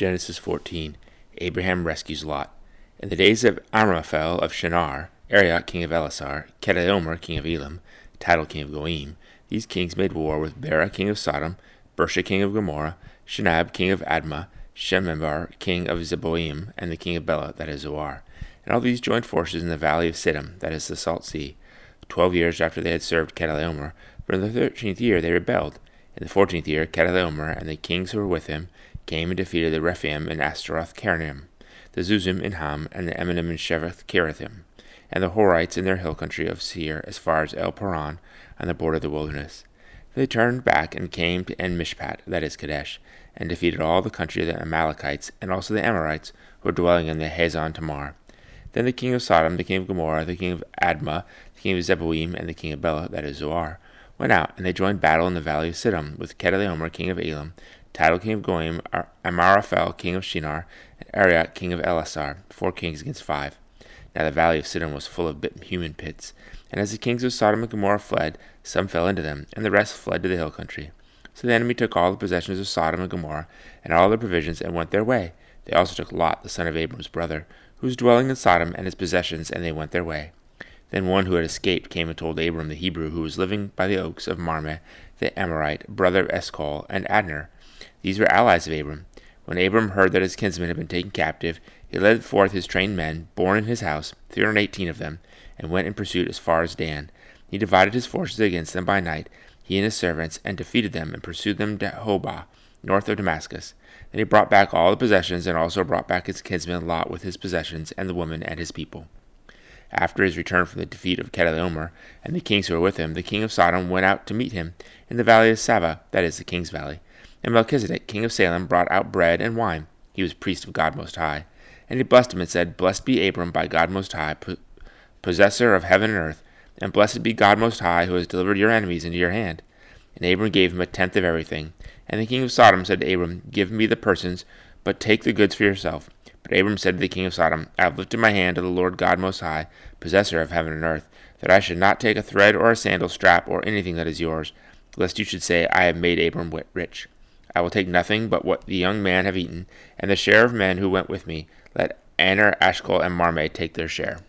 Genesis 14 Abraham rescues Lot. In the days of Amraphel of Shinar, Arioch king of Ellasar, Chedorlaomer king of Elam, Tidal king of Goyim, these kings made war with Bera king of Sodom, Birsha king of Gomorrah, Shinab king of Admah, Shemeber king of Zeboim, and the king of Bela, that is Zoar. And all these joined forces in the valley of Siddim, that is the Salt Sea. Twelve years after they had served Chedorlaomer, for in the thirteenth year they rebelled. In the fourteenth year, Chedorlaomer and the kings who were with him came and defeated the Rephaim in Ashteroth Karnaim, the Zuzim in Ham, and the Emim in Shaveh Kiriathaim, and the Horites in their hill country of Seir as far as El Paran on the border of the wilderness. They turned back and came to En Mishpat, that is Kadesh, and defeated all the country of the Amalekites and also the Amorites who were dwelling in the Hazazon Tamar. Then the king of Sodom, the king of Gomorrah, the king of Admah, the king of Zeboim, and the king of Bela, that is Zoar, went out, and they joined battle in the valley of Siddim with Chedorlaomer, king of Elam, Tidal, king of Goyim, Amraphel, king of Shinar, and Arioch, king of Ellasar, four kings against five. Now the valley of Siddim was full of bitumen pits, and as the kings of Sodom and Gomorrah fled, some fell into them, and the rest fled to the hill country. So the enemy took all the possessions of Sodom and Gomorrah, and all their provisions, and went their way. They also took Lot, the son of Abram's brother, who was dwelling in Sodom, and his possessions, and they went their way. Then one who had escaped came and told Abram the Hebrew, who was living by the oaks of Mamre, the Amorite, brother of Eshcol, and Aner. These were allies of Abram. When Abram heard that his kinsmen had been taken captive, he led forth his trained men, born in his house, three hundred eighteen of them, and went in pursuit as far as Dan. He divided his forces against them by night, he and his servants, and defeated them, and pursued them to Hobah, north of Damascus. Then he brought back all the possessions, and also brought back his kinsman Lot with his possessions, and the woman and his people. After his return from the defeat of Chedorlaomer and the kings who were with him, the king of Sodom went out to meet him in the valley of Shaveh, that is the king's valley. And Melchizedek, king of Salem, brought out bread and wine. He was priest of God Most High. And he blessed him and said, Blessed be Abram by God Most High, possessor of heaven and earth, and blessed be God Most High, who has delivered your enemies into your hand. And Abram gave him a tenth of everything. And the king of Sodom said to Abram, Give me the persons, but take the goods for yourself. But Abram said to the king of Sodom, I have lifted my hand to the Lord God Most High, possessor of heaven and earth, that I should not take a thread or a sandal strap or anything that is yours, lest you should say, I have made Abram rich. I will take nothing but what the young man have eaten, and the share of men who went with me. Let Aner, Eshcol, and Mamre take their share.